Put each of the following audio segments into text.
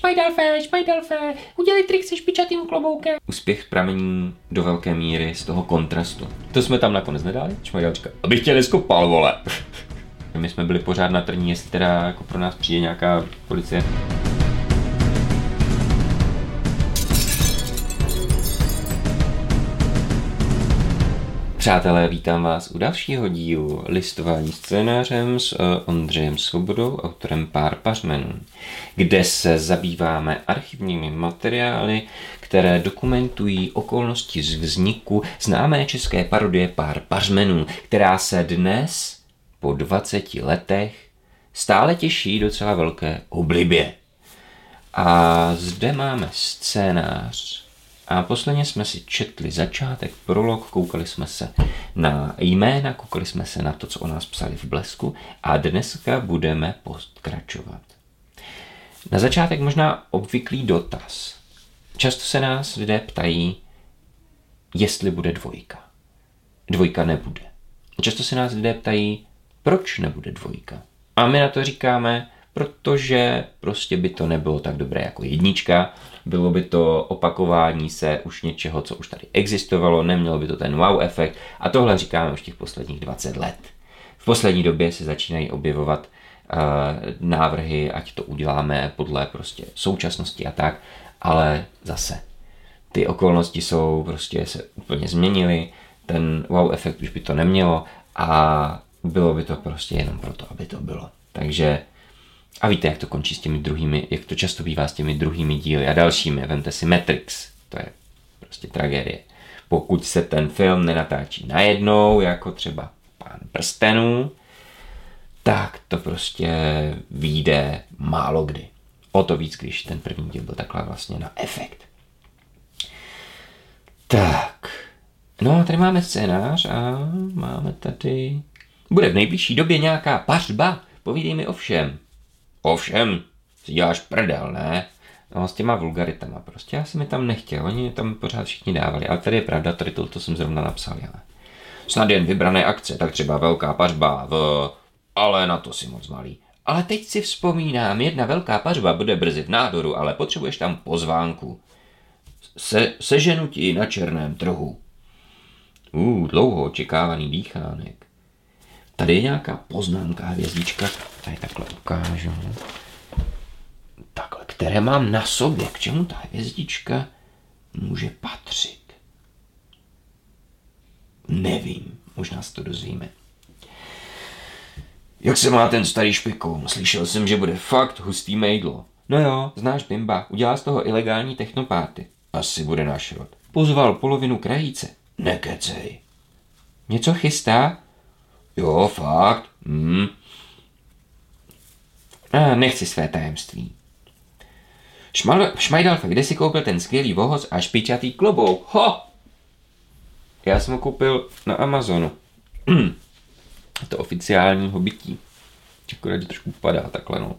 Špajdalfe, špajdalfe, udělej trik se špičatým kloboukem. Úspěch pramení do velké míry z toho kontrastu. To jsme tam nakonec nedali. Šmajdal říká, abych tě neskopal, vole. My jsme byli pořád na trní, jestli teda jako pro nás přijde nějaká policie. Přátelé, vítám vás u dalšího dílu listování scénářem s eh, Ondřejem Svobodou, autorem Pár pařmenů, kde se zabýváme archivními materiály, které dokumentují okolnosti z vzniku známé české parodie Pár pařmenů, která se dnes, po 20 letech, stále těší docela velké oblibě. A zde máme scénář a posledně jsme si četli začátek, prolog, koukali jsme se na jména, koukali jsme se na to, co o nás psali v blesku a dneska budeme pokračovat. Na začátek možná obvyklý dotaz. Často se nás lidé ptají, jestli bude dvojka. Dvojka nebude. Často se nás lidé ptají, proč nebude dvojka. A my na to říkáme, protože prostě by to nebylo tak dobré jako jednička, bylo by to opakování se už něčeho, co už tady existovalo, nemělo by to ten wow efekt a tohle říkáme už těch posledních 20 let. V poslední době se začínají objevovat uh, návrhy, ať to uděláme podle prostě současnosti a tak, ale zase ty okolnosti jsou prostě se úplně změnily, ten wow efekt už by to nemělo a bylo by to prostě jenom proto, aby to bylo. Takže a víte, jak to končí s těmi druhými, jak to často bývá s těmi druhými díly a dalšími. Vemte si Matrix, to je prostě tragédie. Pokud se ten film nenatáčí najednou, jako třeba Pán prstenů, tak to prostě vyjde málo kdy. O to víc, když ten první díl byl takhle vlastně na efekt. Tak, no a tady máme scénář a máme tady... Bude v nejbližší době nějaká pařba? Povídej mi o všem. Ovšem, si děláš prdel, ne? No, s těma vulgaritama prostě. Já jsem mi tam nechtěl, oni mě tam pořád všichni dávali. Ale tady je pravda, tady to, to jsem zrovna napsal já. Snad jen vybrané akce, tak třeba velká pařba v... Ale na to si moc malý. Ale teď si vzpomínám, jedna velká pařba bude brzy v nádoru, ale potřebuješ tam pozvánku. Se, seženu ti na černém trhu. Uh, dlouho očekávaný dýchánek. Tady je nějaká poznámka, hvězdička, tady takhle ukážu. Takhle, které mám na sobě, k čemu ta hvězdička může patřit. Nevím, možná se to dozvíme. Jak se má ten starý špikoun? Slyšel jsem, že bude fakt hustý mejdlo. No jo, znáš Bimba, udělá z toho ilegální technopárty. Asi bude náš rod. Pozval polovinu krajíce. Nekecej. Něco chystá? Jo, fakt. Hmm. A nechci své tajemství. Šmal, Šmajdalfa, kde si koupil ten skvělý vohoz a špičatý klobouk? Ho! Já jsem ho koupil na Amazonu. to oficiálního bytí. Akorát trošku padá takhle, no.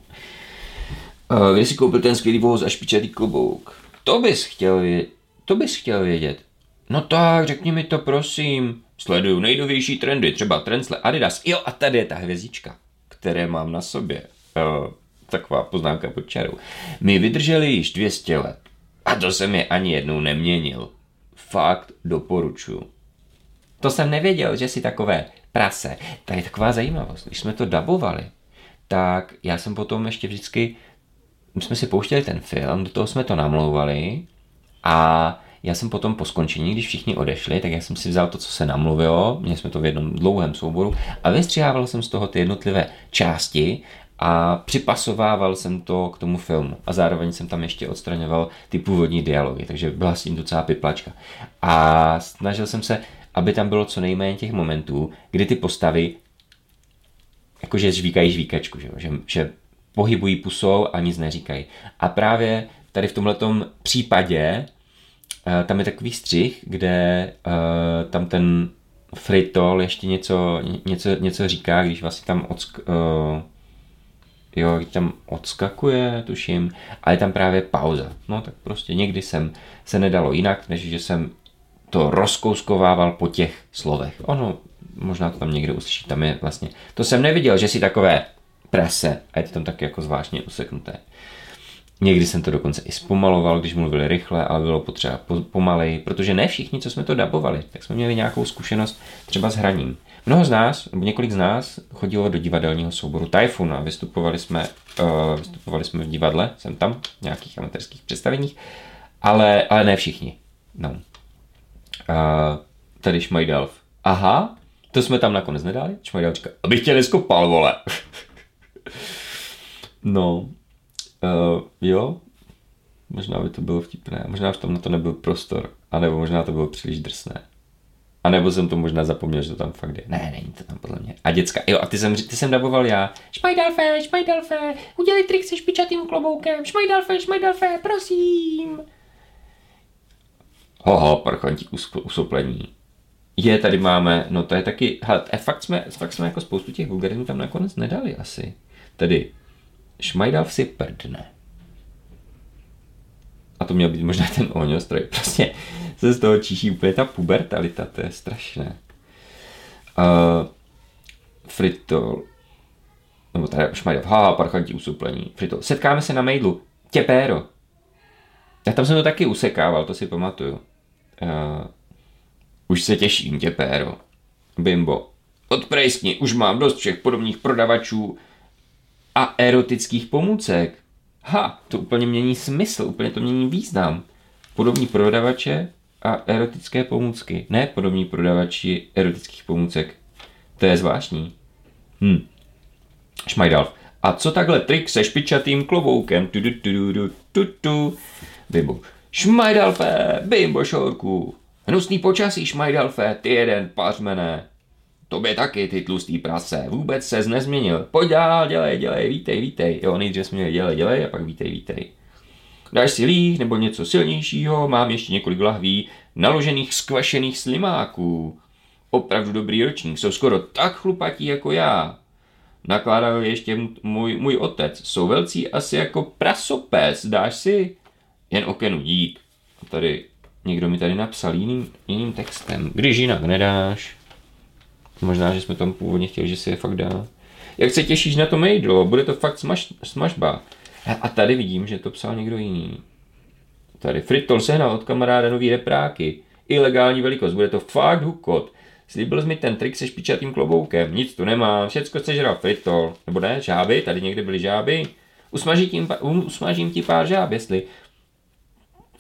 Uh, kde si koupil ten skvělý vohoz a špičatý klobouk? To bys chtěl vědět. To bys chtěl vědět. No tak, řekni mi to prosím. Sleduju nejnovější trendy, třeba trendsle Adidas. Jo, a tady je ta hvězdička, které mám na sobě. Uh, taková poznámka pod čarou. My vydrželi již 200 let. A to jsem je ani jednou neměnil. Fakt doporučuji. To jsem nevěděl, že si takové prase. Tady je taková zajímavost. Když jsme to dabovali, tak já jsem potom ještě vždycky, my jsme si pouštěli ten film, do toho jsme to namlouvali a já jsem potom po skončení, když všichni odešli, tak já jsem si vzal to, co se namluvilo, měli jsme to v jednom dlouhém souboru a vystřihával jsem z toho ty jednotlivé části a připasovával jsem to k tomu filmu. A zároveň jsem tam ještě odstraňoval ty původní dialogy, takže byla s tím docela piplačka. A snažil jsem se, aby tam bylo co nejméně těch momentů, kdy ty postavy jakože žvíkají žvíkačku, že, že, že pohybují pusou a nic neříkají. A právě tady v tomhle případě tam je takový střih, kde uh, tam ten Fritol ještě něco, něco, něco říká, když vlastně tam odsk, uh, jo, tam odskakuje, tuším, a je tam právě pauza. No tak prostě někdy jsem se nedalo jinak, než že jsem to rozkouskovával po těch slovech. Ono, možná to tam někde uslyší, tam je vlastně, to jsem neviděl, že si takové prese, a je to tam taky jako zvláštně useknuté. Někdy jsem to dokonce i zpomaloval, když mluvili rychle, ale bylo potřeba pomalej, protože ne všichni, co jsme to dabovali, tak jsme měli nějakou zkušenost třeba s hraním. Mnoho z nás, nebo několik z nás, chodilo do divadelního souboru Typhoon a vystupovali jsme, uh, vystupovali jsme v divadle, jsem tam, v nějakých amatérských představeních, ale, ale ne všichni. No. Uh, tady Šmajdalf. Aha, to jsme tam nakonec nedali. Říká, abych tě neskopal, vole. no, uh, jo, možná by to bylo vtipné, možná v tom na to nebyl prostor, anebo možná to bylo příliš drsné. A nebo jsem to možná zapomněl, že to tam fakt je. Ne, není to tam podle mě. A děcka, jo, a ty jsem, ty jsem daboval já. Šmajdalfe, šmajdalfe, udělej trik se špičatým kloboukem. Šmajdalfe, šmajdalfe, prosím. Hoho, parchantík usoplení. Je, tady máme, no to je taky, hele, fakt jsme, fakt jsme jako spoustu těch vulgarizmů tam nakonec nedali asi. Tedy, šmajdalf si prdne. A to měl být možná ten ohňostroj. Prostě se z toho číší úplně ta pubertalita, to je strašné. Uh, fritol. Nebo tady šmajdalf, ha, parchantí usuplení. Fritol. Setkáme se na maidlu. Těpéro. Já tam jsem to taky usekával, to si pamatuju. Uh, už se těším tě, Péro. Bimbo. Odprejskni, už mám dost všech podobných prodavačů a erotických pomůcek. Ha, to úplně mění smysl, úplně to mění význam. Podobní prodavače a erotické pomůcky. Ne podobní prodavači erotických pomůcek. To je zvláštní. Hm. Šmajdalf. A co takhle trik se špičatým kloboukem? Tu, tu, tu, tu, tu, tu. Bimbo. Šmajdalfe, bimbo šorku. Hnusný počasí, Šmajdalfe, ty jeden pařmené. Tobě taky, ty tlustý prase, vůbec ses nezměnil. Pojď dál, dělej, dělej, vítej, vítej. Jo, nejdřív jsme měli dělej, dělej a pak vítej, vítej. Dáš si líh nebo něco silnějšího, mám ještě několik lahví naložených skvašených slimáků. Opravdu dobrý ročník, jsou skoro tak chlupatí jako já. Nakládal ještě můj, můj otec, jsou velcí asi jako prasopes, dáš si? Jen okenu dík. A tady někdo mi tady napsal jiným, jiným textem. Když jinak nedáš. Možná, že jsme tam původně chtěli, že si je fakt dá. Jak se těšíš na to mejdlo? Bude to fakt smaž, smažba. A tady vidím, že to psal někdo jiný. Tady Fritol sehnal od kamaráda nový repráky. Ilegální velikost, bude to fakt hukot. Slíbil jsi mi ten trik se špičatým kloboukem. Nic tu nemám, všecko sežral Fritol. Nebo ne, žáby, tady někde byly žáby. Usmažím, tím, usmažím ti pár žáb, jestli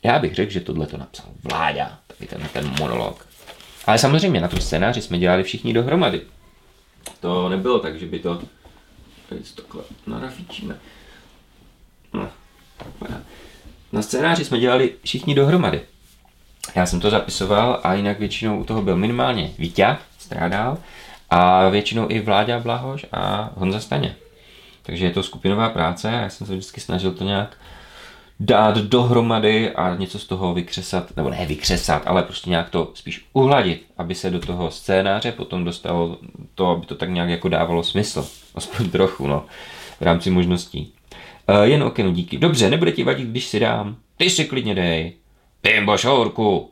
já bych řekl, že tohle to napsal Vláďa, taky ten, ten monolog. Ale samozřejmě na tom scénáři jsme dělali všichni dohromady. To nebylo tak, že by to... Teď takhle narafičíme. No, na scénáři jsme dělali všichni dohromady. Já jsem to zapisoval a jinak většinou u toho byl minimálně Vítě, strádal, a většinou i Vláďa Blahoš a Honza Staně. Takže je to skupinová práce a já jsem se vždycky snažil to nějak dát dohromady a něco z toho vykřesat, nebo ne vykřesat, ale prostě nějak to spíš uhladit, aby se do toho scénáře potom dostalo to, aby to tak nějak jako dávalo smysl. Aspoň trochu, no, v rámci možností. Uh, jen okenu díky. Dobře, nebude ti vadit, když si dám. Ty si klidně dej. Pimbo šourku.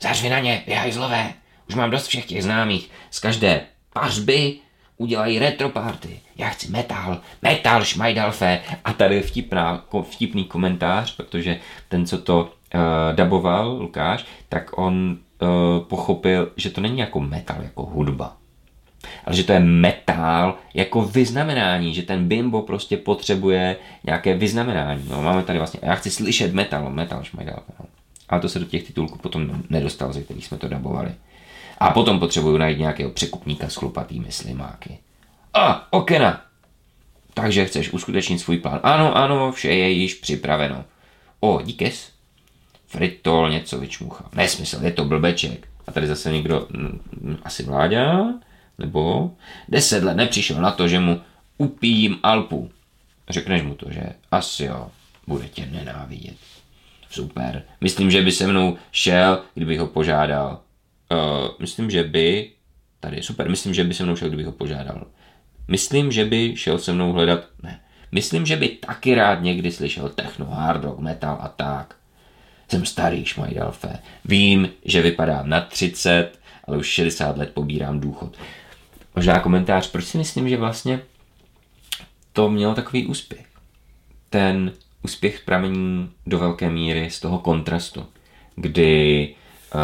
Zařvi na ně, vy hajzlové. Už mám dost všech těch známých. Z každé pařby udělají retro party. Já chci metal, metal, šmajdalfe. A tady je vtipná, vtipný komentář, protože ten, co to uh, daboval, Lukáš, tak on uh, pochopil, že to není jako metal, jako hudba. Ale že to je metal jako vyznamenání, že ten bimbo prostě potřebuje nějaké vyznamenání. No, máme tady vlastně, já chci slyšet metal, metal šmajdalfe. No. Ale to se do těch titulků potom nedostal, ze kterých jsme to dabovali. A potom potřebuju najít nějakého překupníka s chlupatými slimáky. A, okena! Takže chceš uskutečnit svůj plán. Ano, ano, vše je již připraveno. O, díkes. Fritol něco vyčmuchal. Nesmysl, je to blbeček. A tady zase někdo, m, m, asi vláďa, nebo deset let nepřišel na to, že mu upijím Alpu. Řekneš mu to, že asi jo, bude tě nenávidět. Super. Myslím, že by se mnou šel, kdybych ho požádal. Uh, myslím, že by... Tady, super, myslím, že by se mnou šel, kdybych ho požádal. Myslím, že by šel se mnou hledat... Ne. Myslím, že by taky rád někdy slyšel techno, hard rock, metal a tak. Jsem starý, šmajdalfe. Vím, že vypadám na 30, ale už 60 let pobírám důchod. Možná komentář, proč si myslím, že vlastně to mělo takový úspěch. Ten úspěch pramení do velké míry z toho kontrastu, kdy uh,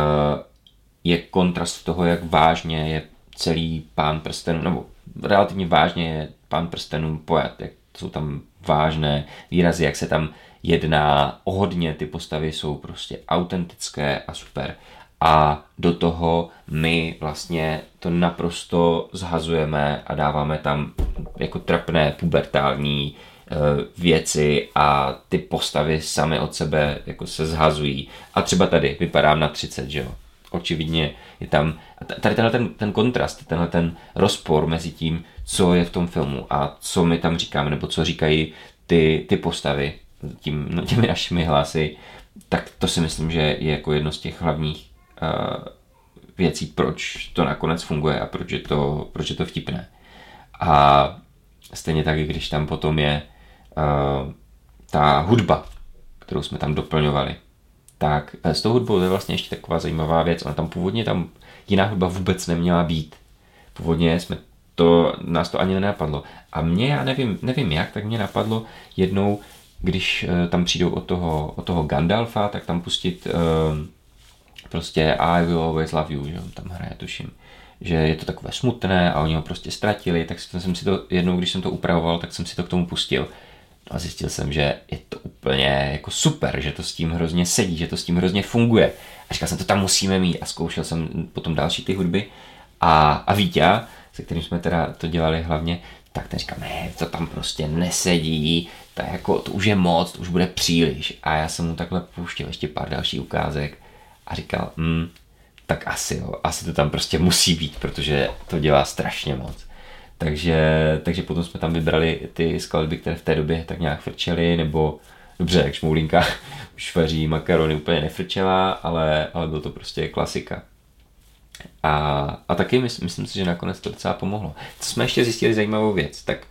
je kontrast toho, jak vážně je celý pán prstenů, nebo relativně vážně je pán prstenů pojat, jak jsou tam vážné výrazy, jak se tam jedná o hodně, ty postavy jsou prostě autentické a super. A do toho my vlastně to naprosto zhazujeme a dáváme tam jako trapné pubertální eh, věci a ty postavy sami od sebe jako se zhazují. A třeba tady vypadám na 30, že jo. Očividně je tam tady tenhle ten, ten kontrast, tenhle ten rozpor mezi tím, co je v tom filmu a co my tam říkáme, nebo co říkají ty, ty postavy tím, no, těmi našimi hlasy, tak to si myslím, že je jako jedno z těch hlavních uh, věcí, proč to nakonec funguje a proč je to, proč je to vtipné. A stejně tak, když tam potom je uh, ta hudba, kterou jsme tam doplňovali, tak s tou hudbou je vlastně ještě taková zajímavá věc. Ona tam původně tam jiná hudba vůbec neměla být. Původně jsme to, nás to ani nenapadlo. A mě, já nevím, nevím jak, tak mě napadlo jednou, když uh, tam přijdou od toho, od toho Gandalfa, tak tam pustit uh, prostě I will always love you, že tam hraje, tuším. Že je to takové smutné a oni ho prostě ztratili, tak jsem si to jednou, když jsem to upravoval, tak jsem si to k tomu pustil. A zjistil jsem, že je to úplně jako super, že to s tím hrozně sedí, že to s tím hrozně funguje. A říkal jsem, to tam musíme mít a zkoušel jsem potom další ty hudby. A, a Vítě, se kterým jsme teda to dělali hlavně, tak ten říkal, ne, to tam prostě nesedí, to, jako, to už je moc, to už bude příliš. A já jsem mu takhle pouštěl ještě pár dalších ukázek a říkal, hm, tak asi jo, asi to tam prostě musí být, protože to dělá strašně moc. Takže, takže potom jsme tam vybrali ty skladby, které v té době tak nějak frčely, nebo dobře, jak šmoulinka už vaří makarony úplně nefrčela, ale, ale byl to prostě klasika. A, a taky myslím, myslím si, že nakonec to docela pomohlo. Co jsme ještě zjistili zajímavou věc, tak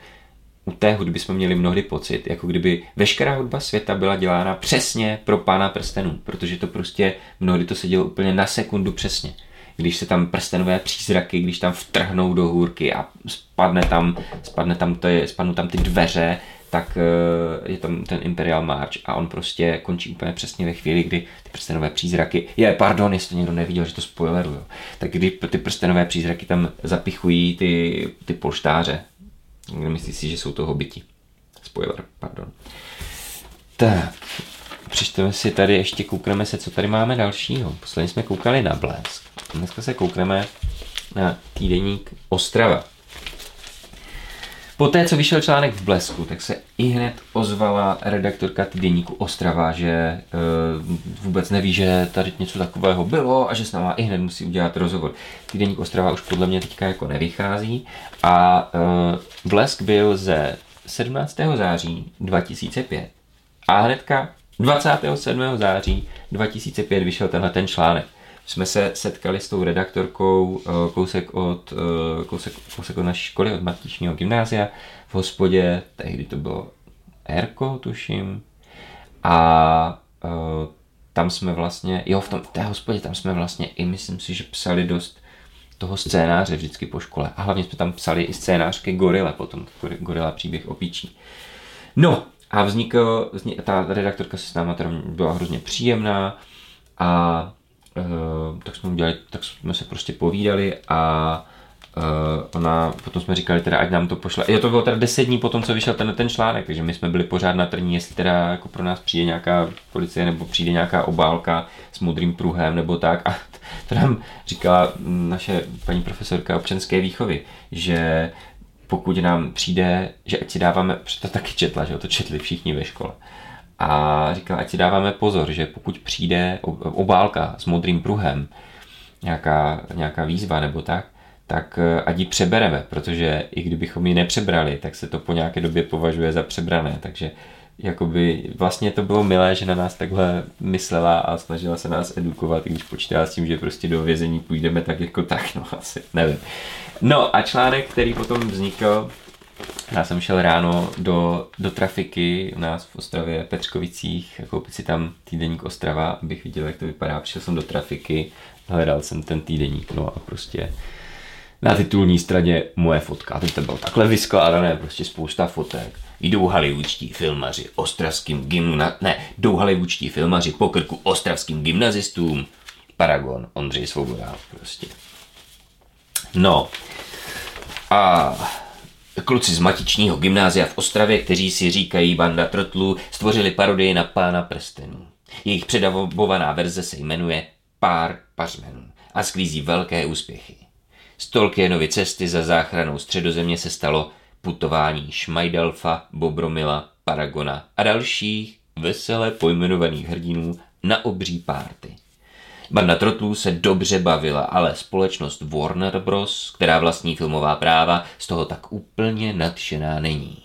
u té hudby jsme měli mnohdy pocit, jako kdyby veškerá hudba světa byla dělána přesně pro pána prstenů, protože to prostě mnohdy to se dělo úplně na sekundu přesně. Když se tam prstenové přízraky, když tam vtrhnou do hůrky a spadne tam, spadne tam ty, spadnou tam ty dveře, tak eh, je tam ten Imperial March a on prostě končí úplně přesně ve chvíli, kdy ty prstenové přízraky, je, pardon, jestli někdo neviděl, že to spoileruju, tak kdy ty prstenové přízraky tam zapichují ty, ty polštáře. Myslíš si, že jsou to hobiti. Spoiler, pardon. Tak, přečteme si tady, ještě koukneme se, co tady máme dalšího. Posledně jsme koukali na Blesk. Dneska se koukneme na týdeník Ostrava. Poté, co vyšel článek v Blesku, tak se i hned ozvala redaktorka týdeníku Ostrava, že e, vůbec neví, že tady něco takového bylo a že s náma i hned musí udělat rozhovor. Týdeník Ostrava už podle mě teďka jako nevychází a e, Blesk byl ze 17. září 2005 a hnedka 27. září 2005 vyšel tenhle ten článek jsme se setkali s tou redaktorkou eh, kousek od, eh, kousek, kousek od naší školy, od Martičního gymnázia v hospodě, tehdy to bylo Erko, tuším. A uh, tam jsme vlastně, jo, v, tom, v té hospodě tam jsme vlastně i myslím si, že psali dost toho scénáře vždycky po škole. A hlavně jsme tam psali i scénář ke Gorile potom, Gorila příběh o píčí. No, a vznikl, ta redaktorka se s náma byla hrozně příjemná a tak jsme udělali, tak jsme se prostě povídali a uh, ona, potom jsme říkali teda, ať nám to pošle. Jo, to bylo teda deset dní potom, co vyšel ten, ten článek, takže my jsme byli pořád na trní, jestli teda jako pro nás přijde nějaká policie nebo přijde nějaká obálka s modrým pruhem nebo tak. A to nám říkala naše paní profesorka občanské výchovy, že pokud nám přijde, že ať si dáváme, to taky četla, že to četli všichni ve škole, a říkal, ať si dáváme pozor, že pokud přijde obálka s modrým pruhem, nějaká, nějaká výzva nebo tak, tak eh, ať ji přebereme, protože i kdybychom ji nepřebrali, tak se to po nějaké době považuje za přebrané, takže jakoby vlastně to bylo milé, že na nás takhle myslela a snažila se nás edukovat, i když počítala s tím, že prostě do vězení půjdeme tak jako tak, no asi, nevím. No a článek, který potom vznikl, já jsem šel ráno do, do trafiky u nás v Ostravě, Petřkovicích, koupit si tam týdeník Ostrava, abych viděl, jak to vypadá. Přišel jsem do trafiky, hledal jsem ten týdeník, no a prostě na titulní straně moje fotka. Teď to bylo takhle vyskládané, prostě spousta fotek. Jdou hollywoodští filmaři ostravským gymna... Ne, jdou hollywoodští filmaři po krku ostravským gymnazistům. Paragon, Ondřej Svoboda, prostě. No. A kluci z matičního gymnázia v Ostravě, kteří si říkají banda trotlů, stvořili parodii na pána prstenů. Jejich předavovaná verze se jmenuje Pár pařmenů a sklízí velké úspěchy. Z Tolkienovy cesty za záchranou středozemě se stalo putování Šmajdalfa, Bobromila, Paragona a dalších vesele pojmenovaných hrdinů na obří párty. Banda trotlů se dobře bavila, ale společnost Warner Bros., která vlastní filmová práva, z toho tak úplně nadšená není.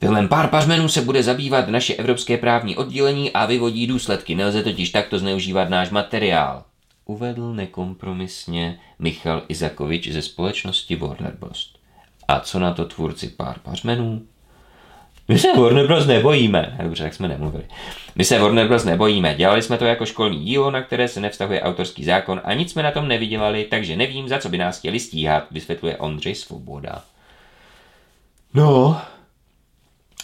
Filmem Pár pařmenů se bude zabývat naše evropské právní oddělení a vyvodí důsledky. Nelze totiž takto zneužívat náš materiál. Uvedl nekompromisně Michal Izakovič ze společnosti Warner Bros. A co na to tvůrci Pár pařmenů? My se Warner Bros. nebojíme. Dobře, tak jsme nemluvili. My se Warner Bros. nebojíme. Dělali jsme to jako školní dílo, na které se nevztahuje autorský zákon a nic jsme na tom nevydělali, takže nevím, za co by nás chtěli stíhat, vysvětluje Ondřej Svoboda. No,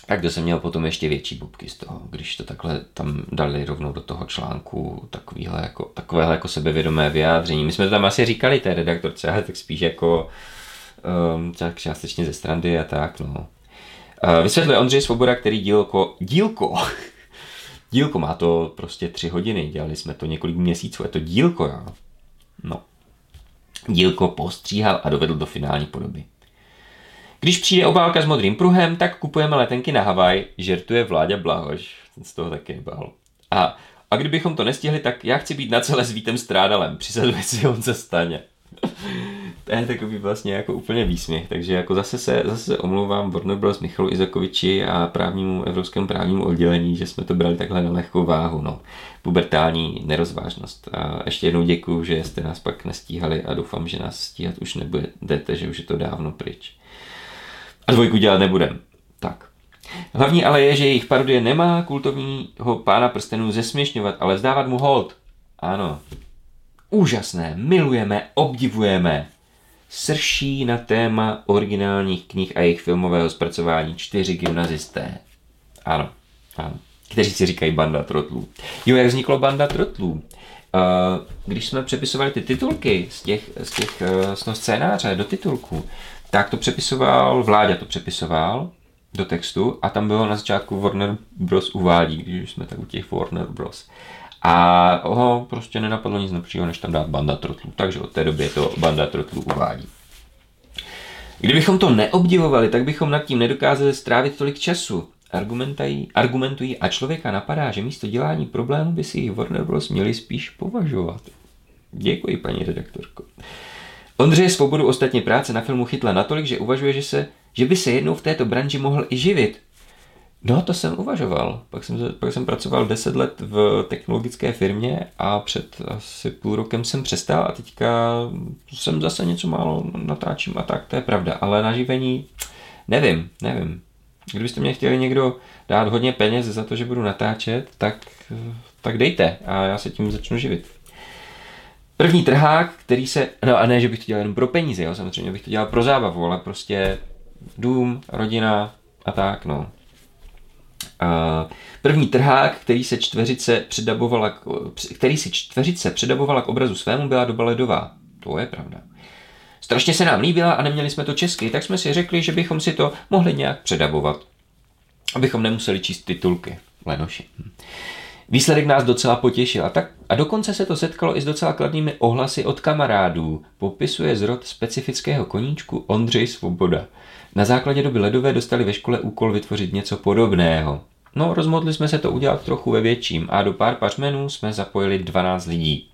tak to jsem měl potom ještě větší bubky z toho, když to takhle tam dali rovnou do toho článku takovýhle jako, takovéhle jako sebevědomé vyjádření. My jsme to tam asi říkali té redaktorce, ale tak spíš jako um, tak částečně ze strandy a tak, no. Uh, vysvětluje Ondřej Svoboda, který dílko, dílko, dílko má to prostě tři hodiny, dělali jsme to několik měsíců, je to dílko, jo. No. Dílko postříhal a dovedl do finální podoby. Když přijde obálka s modrým pruhem, tak kupujeme letenky na Havaj, žertuje Vláďa Blahoš. Ten z toho taky nebál. A, a kdybychom to nestihli, tak já chci být na celé s Vítem Strádalem. Přisaduje si on se staně. to je takový vlastně jako úplně výsměch, takže jako zase se, zase se omlouvám Bros. Michalu Izakoviči a právnímu evropskému právnímu oddělení, že jsme to brali takhle na lehkou váhu, no. Pubertální nerozvážnost. A ještě jednou děkuju, že jste nás pak nestíhali a doufám, že nás stíhat už nebudete, že už je to dávno pryč. A dvojku dělat nebudem. Tak. Hlavní ale je, že jejich parodie nemá kultovního pána prstenů zesměšňovat, ale vzdávat mu hold. Ano. Úžasné, milujeme, obdivujeme. Srší na téma originálních knih a jejich filmového zpracování čtyři gymnazisté. Ano, ano. Kteří si říkají banda trotlů. Jo, jak vzniklo banda trotlů? Když jsme přepisovali ty titulky z, těch, z, těch, z toho scénáře do titulku, tak to přepisoval, Vláďa to přepisoval do textu a tam bylo na začátku Warner Bros. uvádí, když jsme tak u těch Warner Bros. A ho prostě nenapadlo nic lepšího, než tam dát banda trotlů. Takže od té doby to banda trotlů uvádí. Kdybychom to neobdivovali, tak bychom nad tím nedokázali strávit tolik času. Argumentují, argumentují a člověka napadá, že místo dělání problémů by si jich Warner Bros. měli spíš považovat. Děkuji, paní redaktorko. Ondřeje Svobodu ostatně práce na filmu chytla natolik, že uvažuje, že, se, že by se jednou v této branži mohl i živit. No, to jsem uvažoval. Pak jsem, pak jsem pracoval 10 let v technologické firmě a před asi půl rokem jsem přestal a teďka jsem zase něco málo natáčím a tak, to je pravda. Ale na živení nevím, nevím. Kdybyste mě chtěli někdo dát hodně peněz za to, že budu natáčet, tak, tak dejte a já se tím začnu živit. První trhák, který se, no a ne, že bych to dělal jenom pro peníze, jo, samozřejmě bych to dělal pro zábavu, ale prostě dům, rodina a tak, no. První trhák, který se čtveřice předabovala, který si čtveřice předabovala k obrazu svému, byla doba ledová. To je pravda. Strašně se nám líbila a neměli jsme to česky, tak jsme si řekli, že bychom si to mohli nějak předabovat. Abychom nemuseli číst titulky. Lenoši. Výsledek nás docela potěšil a, tak, a dokonce se to setkalo i s docela kladnými ohlasy od kamarádů, popisuje zrod specifického koníčku Ondřej Svoboda. Na základě doby ledové dostali ve škole úkol vytvořit něco podobného. No, rozmodli jsme se to udělat trochu ve větším a do pár pařmenů jsme zapojili 12 lidí.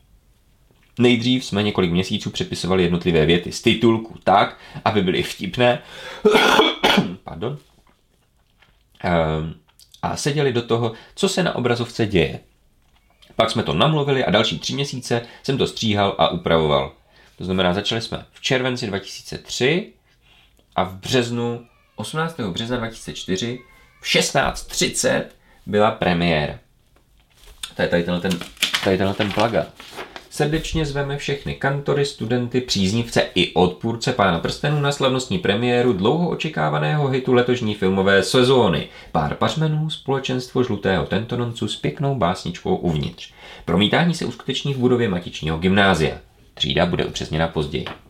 Nejdřív jsme několik měsíců přepisovali jednotlivé věty z titulku tak, aby byly vtipné. Pardon. Um, a seděli do toho, co se na obrazovce děje. Pak jsme to namluvili a další tři měsíce jsem to stříhal a upravoval. To znamená, začali jsme v červenci 2003 a v březnu, 18. března 2004 v 16.30 byla premiéra. To je tady tenhle ten, tady tenhle ten plagát. Srdečně zveme všechny kantory, studenty, příznivce i odpůrce Pána prstenů na slavnostní premiéru dlouho očekávaného hitu letošní filmové sezóny. Pár pařmenů, společenstvo žlutého tentononcu s pěknou básničkou uvnitř. Promítání se uskuteční v budově Matičního gymnázia. Třída bude upřesněna později.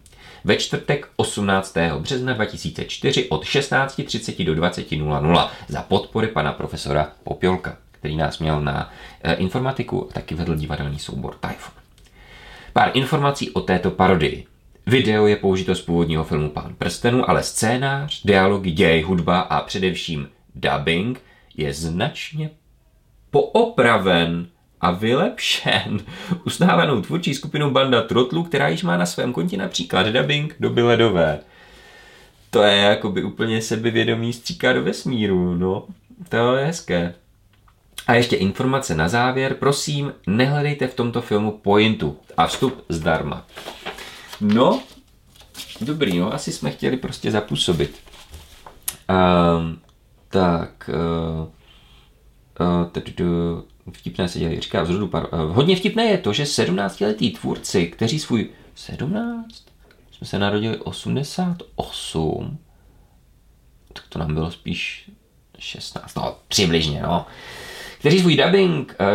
Ve čtvrtek 18. března 2004 od 16.30 do 20.00 za podpory pana profesora Popělka, který nás měl na eh, informatiku a taky vedl divadelní soubor Typhoon. Pár informací o této parodii. Video je použito z původního filmu Pán prstenů, ale scénář, dialogy, děj, hudba a především dubbing je značně poopraven a vylepšen ustávanou tvůrčí skupinou Banda Trotlu, která již má na svém kontě například dubbing doby ledové. To je jakoby úplně sebevědomý stříká do vesmíru, no. To je hezké. A ještě informace na závěr, prosím, nehledejte v tomto filmu pointu a vstup zdarma. No, dobrý, no, asi jsme chtěli prostě zapůsobit. Um, tak, uh, vtipné se dělí, říká vzhledu pár. Uh, hodně vtipné je to, že 17-letí tvůrci, kteří svůj 17, jsme se narodili 88, tak to nám bylo spíš 16, no přibližně, no kteří svůj dubbing uh,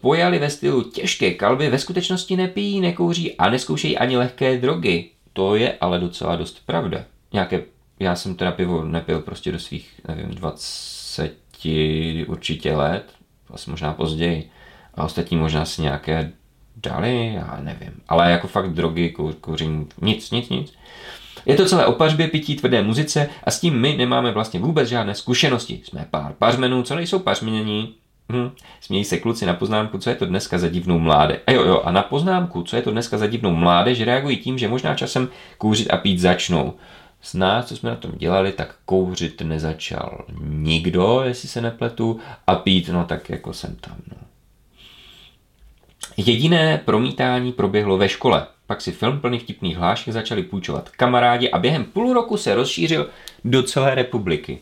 pojali ve stylu těžké kalby, ve skutečnosti nepijí, nekouří a neskoušejí ani lehké drogy. To je ale docela dost pravda. Nějaké, já jsem teda pivo nepil prostě do svých, nevím, 20 určitě let, asi možná později. A ostatní možná si nějaké dali, já nevím. Ale jako fakt drogy, kouření, nic, nic, nic. Je to celé o pařbě, pití, tvrdé muzice a s tím my nemáme vlastně vůbec žádné zkušenosti. Jsme pár pařmenů, co nejsou pařmění, Hm. Smějí se kluci na poznámku, co je to dneska za divnou mláde. A jo, jo, a na poznámku, co je to dneska za divnou mládež, reagují tím, že možná časem kouřit a pít začnou. Z nás, co jsme na tom dělali, tak kouřit nezačal nikdo, jestli se nepletu, a pít, no tak jako jsem tam, no. Jediné promítání proběhlo ve škole. Pak si film plný vtipných hlášek začali půjčovat kamarádi a během půl roku se rozšířil do celé republiky.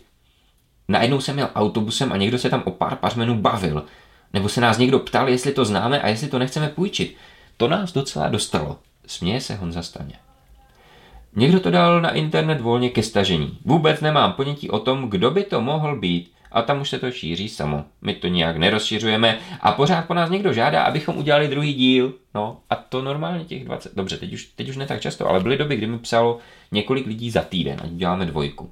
Najednou jsem měl autobusem a někdo se tam o pár pařmenů bavil. Nebo se nás někdo ptal, jestli to známe a jestli to nechceme půjčit. To nás docela dostalo. Směje se Honza Staně. Někdo to dal na internet volně ke stažení. Vůbec nemám ponětí o tom, kdo by to mohl být. A tam už se to šíří samo. My to nijak nerozšiřujeme a pořád po nás někdo žádá, abychom udělali druhý díl. No a to normálně těch 20. Dobře, teď už, teď už ne tak často, ale byly doby, kdy mi psalo několik lidí za týden, ať děláme dvojku.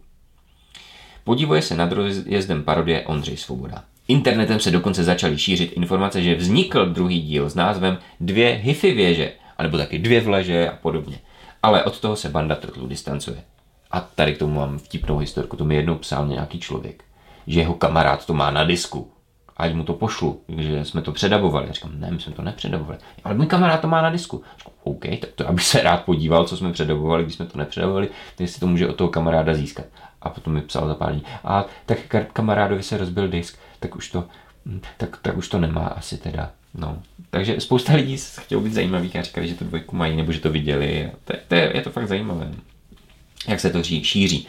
Podívuje se nad rozjezdem parodie Ondřej Svoboda. Internetem se dokonce začaly šířit informace, že vznikl druhý díl s názvem Dvě hyfy věže, anebo taky dvě vleže a podobně. Ale od toho se banda trochu distancuje. A tady k tomu mám vtipnou historku, to mi jednou psal nějaký člověk, že jeho kamarád to má na disku. Ať mu to pošlu, že jsme to předabovali. Já říkám, ne, my jsme to nepředabovali. Ale můj kamarád to má na disku. Říkám, OK, tak to aby se rád podíval, co jsme předabovali, když jsme to nepředabovali, tak si to může od toho kamaráda získat. A potom mi psal za pár dní. A tak kamarádovi se rozbil disk, tak už to, hm, tak, tak už to nemá asi teda. No. Takže spousta lidí chtělo být zajímavých a říkali, že to dvojku mají, nebo že to viděli. To, to je, je to fakt zajímavé, jak se to šíří.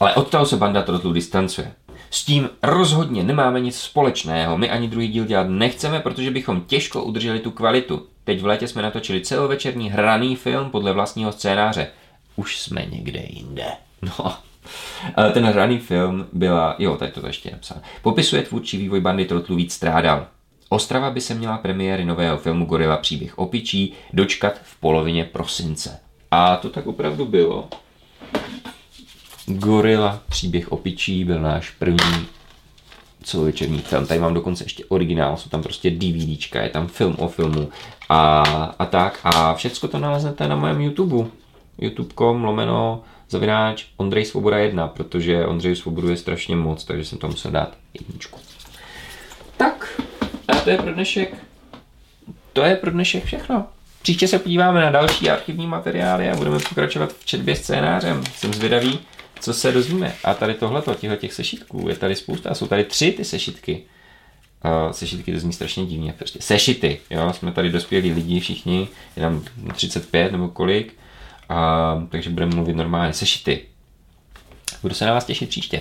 Ale od toho se banda Trotlu distancuje. S tím rozhodně nemáme nic společného. My ani druhý díl dělat nechceme, protože bychom těžko udrželi tu kvalitu. Teď v létě jsme natočili celovečerní hraný film podle vlastního scénáře. Už jsme někde jinde. No, ten hraný film byla, jo, tady to ještě napsal. Popisuje tvůrčí vývoj bandy Trotlu víc strádal. Ostrava by se měla premiéry nového filmu Gorila příběh opičí dočkat v polovině prosince. A to tak opravdu bylo. Gorila příběh opičí byl náš první celovečerní film. Tady mám dokonce ještě originál, jsou tam prostě DVDčka, je tam film o filmu a, a tak. A všechno to naleznete na mém YouTube. youtube.com lomeno zavináč Ondrej Svoboda 1, protože Ondřej Svobodu je strašně moc, takže jsem tam musel dát jedničku. To je pro dnešek. To je pro dnešek všechno. Příště se podíváme na další archivní materiály a budeme pokračovat v četbě scénářem. Jsem zvědavý, co se dozvíme. A tady tohleto, těchto těch sešitků, je tady spousta. Jsou tady tři ty sešitky. Uh, sešitky to zní strašně divně. Prostě sešity, jo, jsme tady dospělí lidi všichni, je tam 35 nebo kolik a, takže budeme mluvit normálně sešity. Budu se na vás těšit příště.